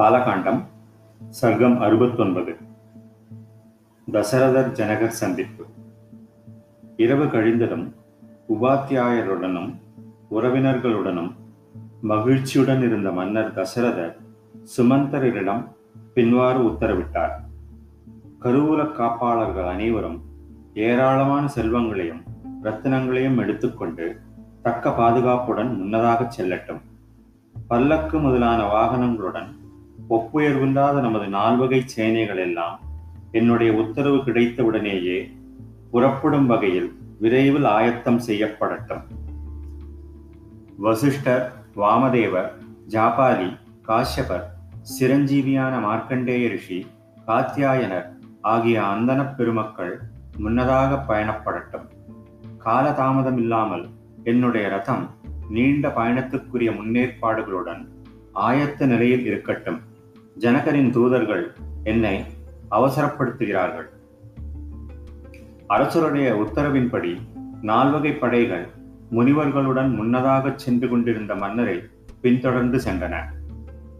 பாலகாண்டம் சர்க்கம் அறுபத்தொன்பது. தசரதர் ஜனகர் சந்திப்பு. இரவு கழிந்ததும் உபாத்தியாயருடனும் உறவினர்களுடனும் மகிழ்ச்சியுடன் இருந்த மன்னர் தசரதர் சுமந்தரிடம் பின்வாறு உத்தரவிட்டார். கருவூல காப்பாளர்கள் அனைவரும் ஏராளமான செல்வங்களையும் ரத்தினங்களையும் எடுத்துக்கொண்டு தக்க பாதுகாப்புடன் முன்னதாக செல்லட்டும். பல்லக்கு முதலான வாகனங்களுடன் ஒப்புயர்வில்லாத நமது நால்வகை சேனைகள் எல்லாம் என்னுடைய உத்தரவு கிடைத்தவுடனேயே புறப்படும் வகையில் விரைவில் ஆயத்தம் செய்யப்படட்டும். வசிஷ்டர் வாமதேவர் ஜாபாலி காஷ்யபர் சிரஞ்சீவியான மார்க்கண்டேய ரிஷி காத்தியாயனர் ஆகிய அந்தனப் பெருமக்கள் முன்னதாக பயணப்படட்டும். காலதாமதம் இல்லாமல் என்னுடைய ரதம் நீண்ட பயணத்துக்குரிய முன்னேற்பாடுகளுடன் ஆயத்த நிலையில் இருக்கட்டும். ஜனகரின் தூதர்கள் என்னை அவசரப்படுத்துகிறார்கள். அரசருடைய உத்தரவின்படி நால்வகை படைகள் முனிவர்களுடன் முன்னதாக சென்று கொண்டிருந்த மன்னரை பின்தொடர்ந்து சென்றன.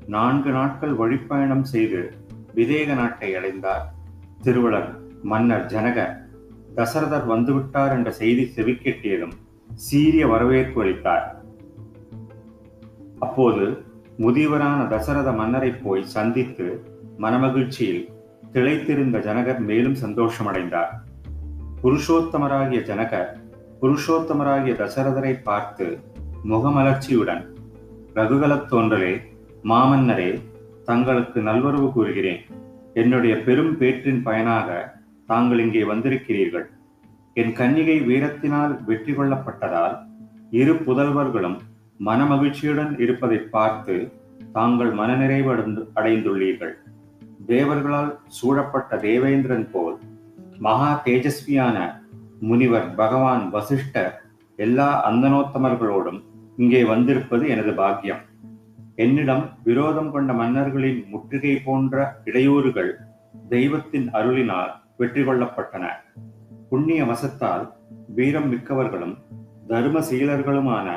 நான்கு நாட்கள் வழிப்பயணம் செய்து விதேக நாட்டை அடைந்தார். திருவளர் மன்னர் ஜனகர் தசரதர் வந்துவிட்டார் என்ற செய்தி செவிக்கெட்டியதும் சீரிய வரவேற்பு அளித்தார். அப்போது முதியவரான தசரத மன்னரை போய் சந்தித்து மனமகிழ்ச்சியில் திளைத்திருந்த ஜனகர் மேலும் சந்தோஷமடைந்தார். புருஷோத்தமராகிய ஜனகர் புருஷோத்தமராகிய தசரதரை பார்த்து முகமலர்ச்சியுடன் ரகுகலத் தோன்றலே மாமன்னரே தங்களுக்கு நல்வரவு கூறுகிறேன். என்னுடைய பெரும் பேற்றின் பயனாக தாங்கள் இங்கே வந்திருக்கிறீர்கள். என் கன்னிகை வீரத்தினால் வெற்றி கொள்ளப்பட்டதால் இரு புதல்வர்களும் மனமகிழ்ச்சியுடன் இருப்பதை பார்த்து தாங்கள் மனநிறைவு அடைந்துள்ளீர்கள். தேவர்களால் சூழப்பட்ட தேவேந்திரன் போல் மகா தேஜஸ்வியான முனிவர் பகவான் வசிஷ்டர் எல்லா அந்தனோத்தமர்களோடும் இங்கே வந்திருப்பது எனது பாக்கியம். என்னிடம் விரோதம் கொண்ட மன்னர்களின் முற்றுகை போன்ற இடையூறுகள் தெய்வத்தின் அருளினால் வெற்றி கொள்ளப்பட்டன. புண்ணிய வசத்தால் வீரம் மிக்கவர்களும் தர்மசீலர்களுமான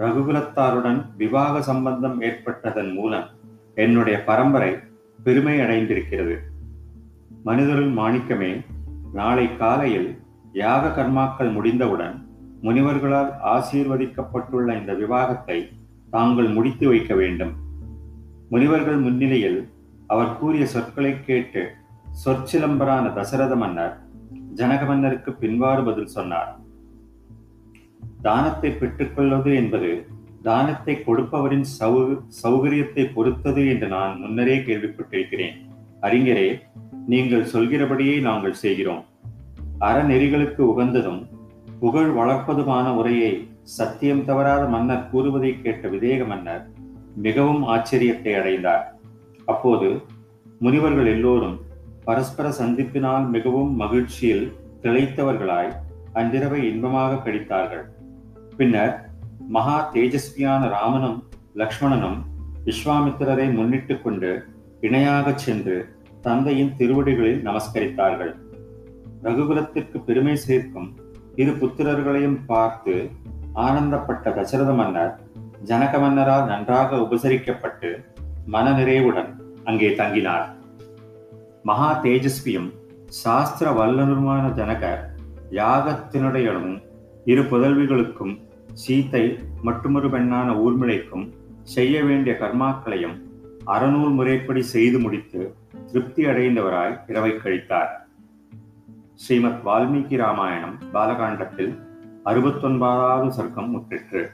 ரகுகுலத்தாருடன் விவாக சம்பந்தம் ஏற்பட்டதன் மூலம் என்னுடைய பரம்பரை பெருமை அடைந்திருக்கிறது மனிதருள் மாணிக்கமே நாளை காலையில் யாக கர்மாக்கள் முடிந்தவுடன் முனிவர்களால் ஆசீர்வதிக்கப்பட்டுள்ள இந்த விவாகத்தை தாங்கள் முடித்து வைக்க வேண்டும். முனிவர்கள் முன்னிலையில் அவர் கூறிய சொற்களை கேட்டு சொற்சிலம்பரான தசரத மன்னர் ஜனக மன்னருக்கு பின்வாறு பதில் சொன்னார். தானத்தை பெற்றுக்கொள்வது என்பது தானத்தை கொடுப்பவரின் சௌ சௌகரியத்தை பொறுத்தது என்று நான் முன்னரே கேள்விப்பட்டிருக்கிறேன். அறிஞரே நீங்கள் சொல்கிறபடியே நாங்கள் செய்கிறோம். அறநெறிகளுக்கு உகந்ததும் புகழ் வளர்ப்பதுமான உரையை சத்தியம் தவறாத மன்னர் கூறுவதை கேட்ட விதேக மன்னர் மிகவும் ஆச்சரியத்தை அடைந்தார். அப்போது முனிவர்கள் எல்லோரும் பரஸ்பர சந்திப்பினால் மிகவும் மகிழ்ச்சியில் திளைத்தவர்களாய் அன்றிரவை இன்பமாக கழித்தார்கள். பின்னர் மகா தேஜஸ்வியான ராமனும் லக்ஷ்மணனும் விஸ்வாமித்திரரை முன்னிட்டு கொண்டு இணையாகச் சென்று தந்தையின் திருவடிகளில் நமஸ்கரித்தார்கள். ரகுகுலத்திற்கு பெருமை சேர்க்கும் இரு புத்திரர்களையும் பார்த்து ஆனந்தப்பட்ட தசரத மன்னர் ஜனக மன்னரால் நன்றாக உபசரிக்கப்பட்டு மனநிறைவுடன் அங்கே தங்கினார். மகா தேஜஸ்வியும் சாஸ்திர வல்லனருமான ஜனகர் யாகத்தினுடையனும் இரு புதல்விகளுக்கும் சீத்தை மட்டுமொரு பெண்ணான ஊர்மிளைக்கும் செய்ய வேண்டிய கர்மாக்களையும் அறநூல் முறைப்படி செய்து முடித்து திருப்தி அடைந்தவராய் இரவை கழித்தார். ஸ்ரீமத் வால்மீகி ராமாயணம் பாலகாண்டத்தில் அறுபத்தொன்பதாவது சர்க்கம் முற்றிற்று.